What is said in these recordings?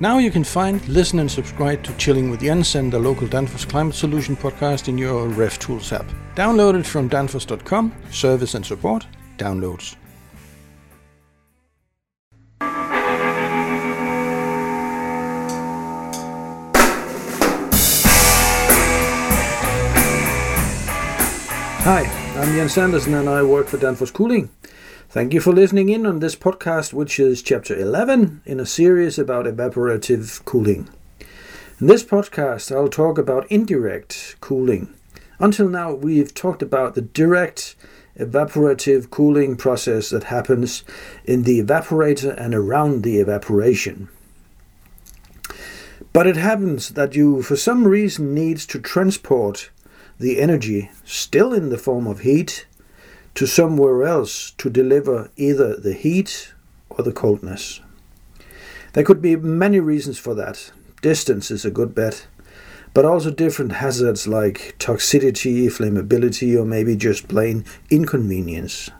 Now you can find, listen, and subscribe to Chilling with Jens and the local Danfoss Climate Solution podcast in your Ref Tools app. Download it from danfoss.com, service and support, downloads. Hi, I'm Jens Andersen and I work for Danfoss Cooling. Thank you for listening in on this podcast, which is chapter 11 in a series about evaporative cooling. In this podcast, I'll talk about indirect cooling. Until now, we've talked about the direct evaporative cooling process that happens in the evaporator and around the evaporation. But it happens that you, for some reason, needs to transport the energy, still in the form of heat, to somewhere else to deliver either the heat or the coldness. There could be many reasons for that. Distance is a good bet, but also different hazards like toxicity, flammability, or maybe just plain inconvenience.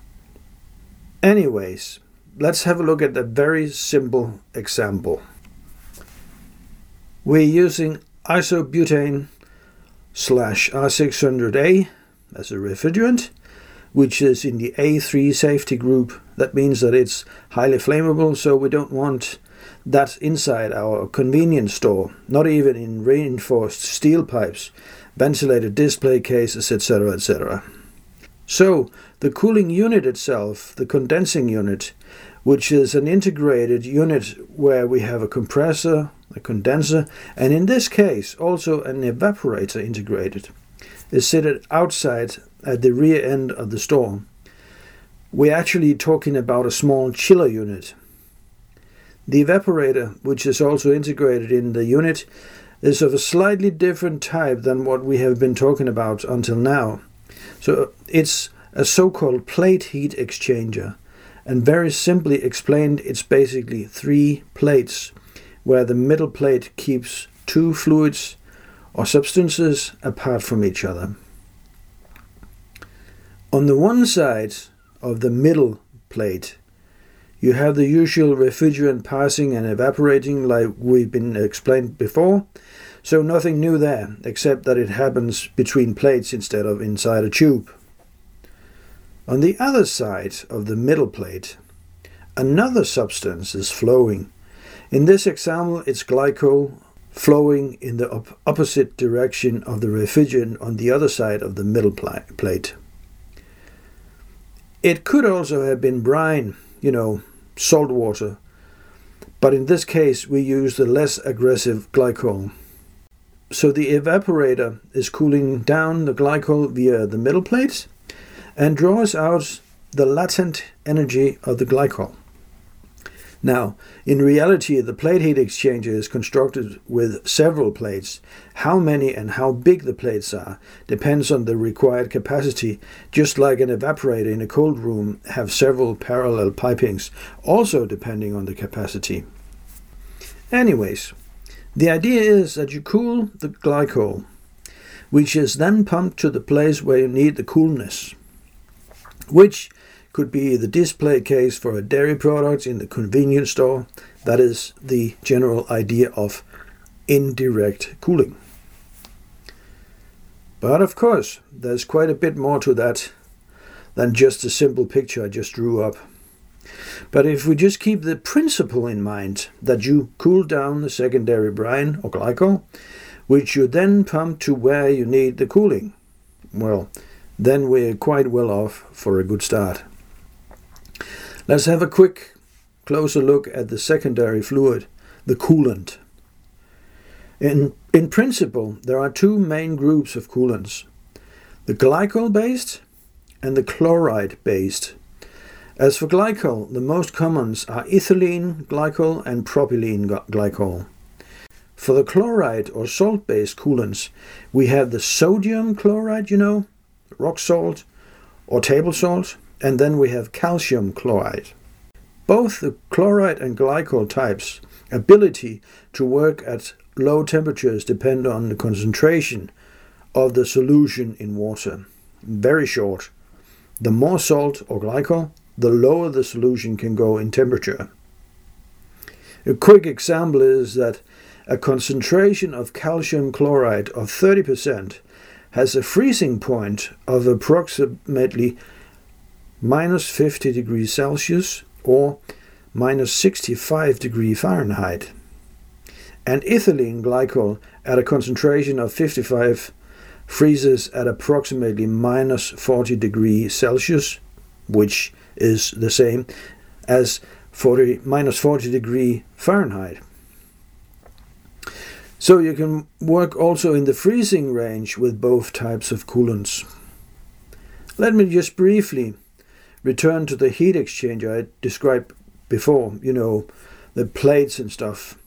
Anyways, let's have a look at a very simple example. We're using isobutane slash R600A as a refrigerant which is in the A3 safety group. That means that it's highly flammable, so we don't want that inside our convenience store, not even in reinforced steel pipes, ventilated display cases, etc. etc. So, the cooling unit itself, the condensing unit, which is an integrated unit where we have a compressor, a condenser, and in this case also an evaporator integrated, is seated outside at the rear end of the store. We're actually talking about a small chiller unit. The evaporator, which is also integrated in the unit, is of a slightly different type than what we have been talking about until now. So it's a so called plate heat exchanger, and very simply explained, it's basically three plates where the middle plate keeps two fluids or substances apart from each other. On the one side of the middle plate, you have the usual refrigerant passing and evaporating like we've been explained before, so nothing new there, except that it happens between plates instead of inside a tube. On the other side of the middle plate, another substance is flowing. In this example, it's glycol flowing in the op- opposite direction of the refrigerant on the other side of the middle pl- plate. It could also have been brine, you know, salt water, but in this case we use the less aggressive glycol. So the evaporator is cooling down the glycol via the middle plate and draws out the latent energy of the glycol. Now, in reality, the plate heat exchanger is constructed with several plates. How many and how big the plates are depends on the required capacity, just like an evaporator in a cold room have several parallel pipings, also depending on the capacity. Anyways, the idea is that you cool the glycol, which is then pumped to the place where you need the coolness, which could be the display case for a dairy product in the convenience store. That is the general idea of indirect cooling. But of course, there's quite a bit more to that than just a simple picture I just drew up. But if we just keep the principle in mind that you cool down the secondary brine or glycol, which you then pump to where you need the cooling, well, then we're quite well off for a good start. Let's have a quick closer look at the secondary fluid, the coolant. In, in principle, there are two main groups of coolants the glycol based and the chloride based. As for glycol, the most commons are ethylene glycol and propylene glycol. For the chloride or salt based coolants, we have the sodium chloride, you know, rock salt or table salt, and then we have calcium chloride. Both the chloride and glycol types' ability to work at low temperatures depend on the concentration of the solution in water. Very short. The more salt or glycol, the lower the solution can go in temperature. A quick example is that a concentration of calcium chloride of 30% has a freezing point of approximately minus 50 degrees Celsius or minus 65 degrees Fahrenheit. And ethylene glycol at a concentration of 55 freezes at approximately minus 40 degrees Celsius, which is the same as 40, minus 40 degree Fahrenheit. So you can work also in the freezing range with both types of coolants. Let me just briefly return to the heat exchanger I described before, you know, the plates and stuff.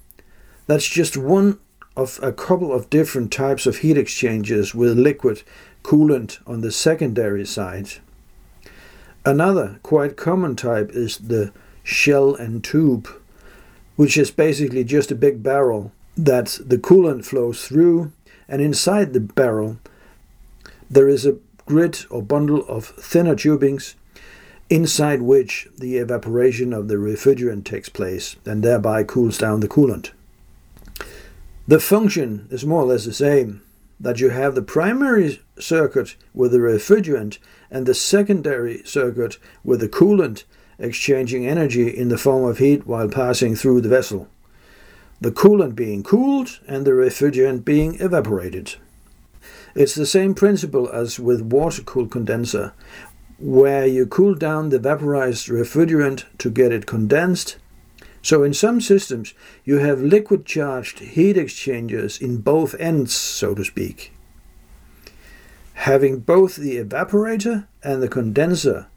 That's just one of a couple of different types of heat exchangers with liquid coolant on the secondary side. Another quite common type is the shell and tube, which is basically just a big barrel that the coolant flows through, and inside the barrel there is a grid or bundle of thinner tubings inside which the evaporation of the refrigerant takes place and thereby cools down the coolant. The function is more or less the same that you have the primary circuit with the refrigerant and the secondary circuit with the coolant exchanging energy in the form of heat while passing through the vessel. The coolant being cooled and the refrigerant being evaporated. It's the same principle as with water cooled condenser, where you cool down the vaporized refrigerant to get it condensed. So, in some systems, you have liquid charged heat exchangers in both ends, so to speak. Having both the evaporator and the condenser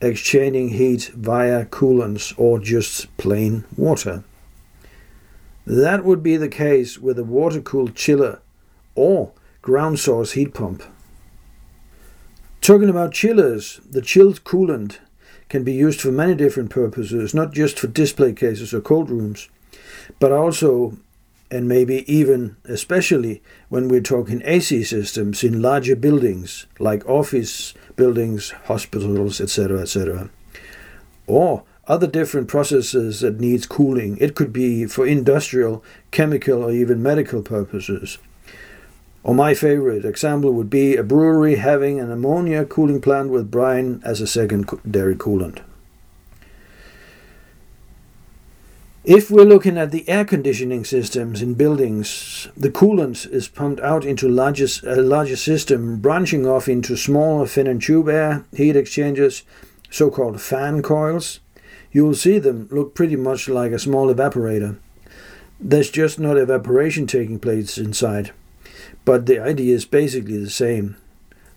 exchanging heat via coolants or just plain water. That would be the case with a water cooled chiller or ground source heat pump. Talking about chillers, the chilled coolant can be used for many different purposes, not just for display cases or cold rooms, but also and maybe even especially when we're talking AC systems in larger buildings like office buildings, hospitals, etc., etc. Or other different processes that needs cooling. It could be for industrial, chemical, or even medical purposes. Or my favorite example would be a brewery having an ammonia cooling plant with brine as a secondary coolant. If we're looking at the air conditioning systems in buildings, the coolant is pumped out into larger, a larger system, branching off into smaller fin and tube air heat exchangers, so called fan coils. You will see them look pretty much like a small evaporator. There's just not evaporation taking place inside, but the idea is basically the same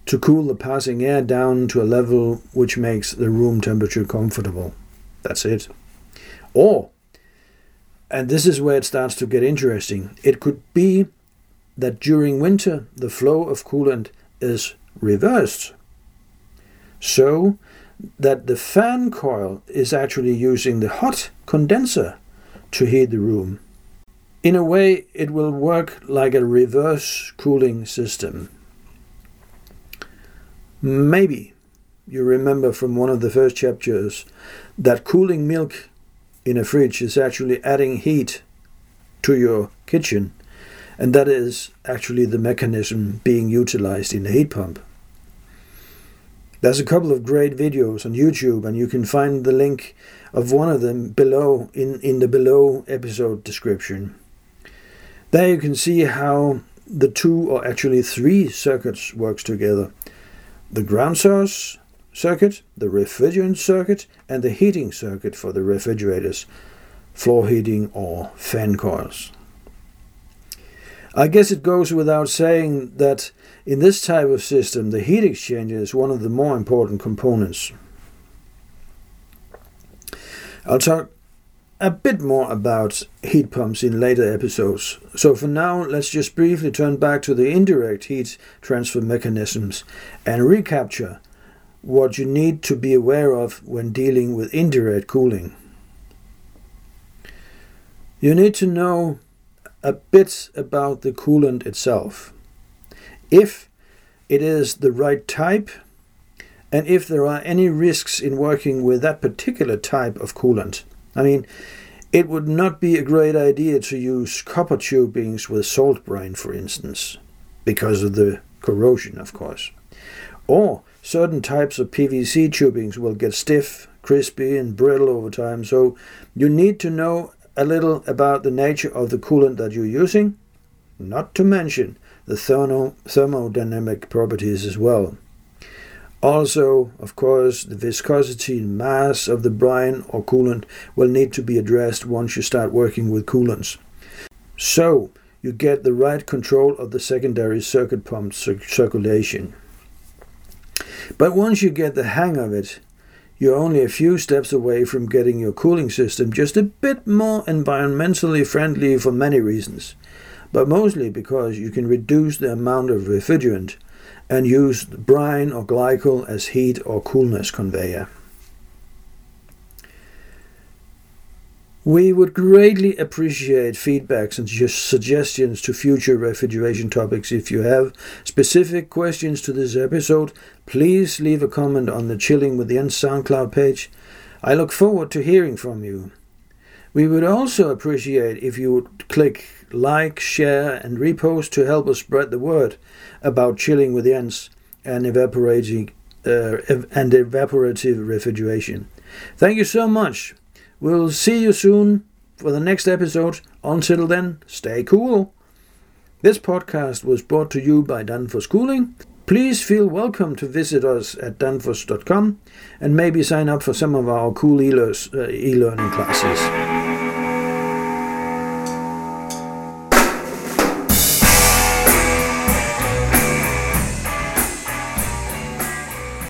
to cool the passing air down to a level which makes the room temperature comfortable. That's it. Or and this is where it starts to get interesting. It could be that during winter the flow of coolant is reversed. So that the fan coil is actually using the hot condenser to heat the room. In a way, it will work like a reverse cooling system. Maybe you remember from one of the first chapters that cooling milk in a fridge is actually adding heat to your kitchen, and that is actually the mechanism being utilized in the heat pump. There's a couple of great videos on YouTube, and you can find the link of one of them below in, in the below episode description. There you can see how the two or actually three circuits works together. The ground source, circuit, the refrigerant circuit, and the heating circuit for the refrigerators, floor heating or fan coils. I guess it goes without saying that in this type of system, the heat exchanger is one of the more important components. I'll talk a bit more about heat pumps in later episodes. So for now, let's just briefly turn back to the indirect heat transfer mechanisms and recapture what you need to be aware of when dealing with indirect cooling. You need to know a bit about the coolant itself. If it is the right type, and if there are any risks in working with that particular type of coolant. I mean, It would not be a great idea to use copper tubings with salt brine, for instance, because of the corrosion, of course. Or certain types of PVC tubings will get stiff, crispy, and brittle over time, so you need to know a little about the nature of the coolant that you're using, not to mention the thermo- thermodynamic properties as well. Also, of course, the viscosity and mass of the brine or coolant will need to be addressed once you start working with coolants. So, you get the right control of the secondary circuit pump circulation. But once you get the hang of it, you're only a few steps away from getting your cooling system just a bit more environmentally friendly for many reasons, but mostly because you can reduce the amount of refrigerant and use brine or glycol as heat or coolness conveyor. We would greatly appreciate feedbacks and suggestions to future refrigeration topics. If you have specific questions to this episode, please leave a comment on the Chilling with Jens SoundCloud page. I look forward to hearing from you. We would also appreciate if you would click like, share, and repost to help us spread the word about chilling with Jens and evaporating uh, and evaporative refrigeration. Thank you so much. We'll see you soon for the next episode. Until then, stay cool. This podcast was brought to you by Danfoss Cooling. Please feel welcome to visit us at danfoss.com and maybe sign up for some of our cool uh, e-learning classes.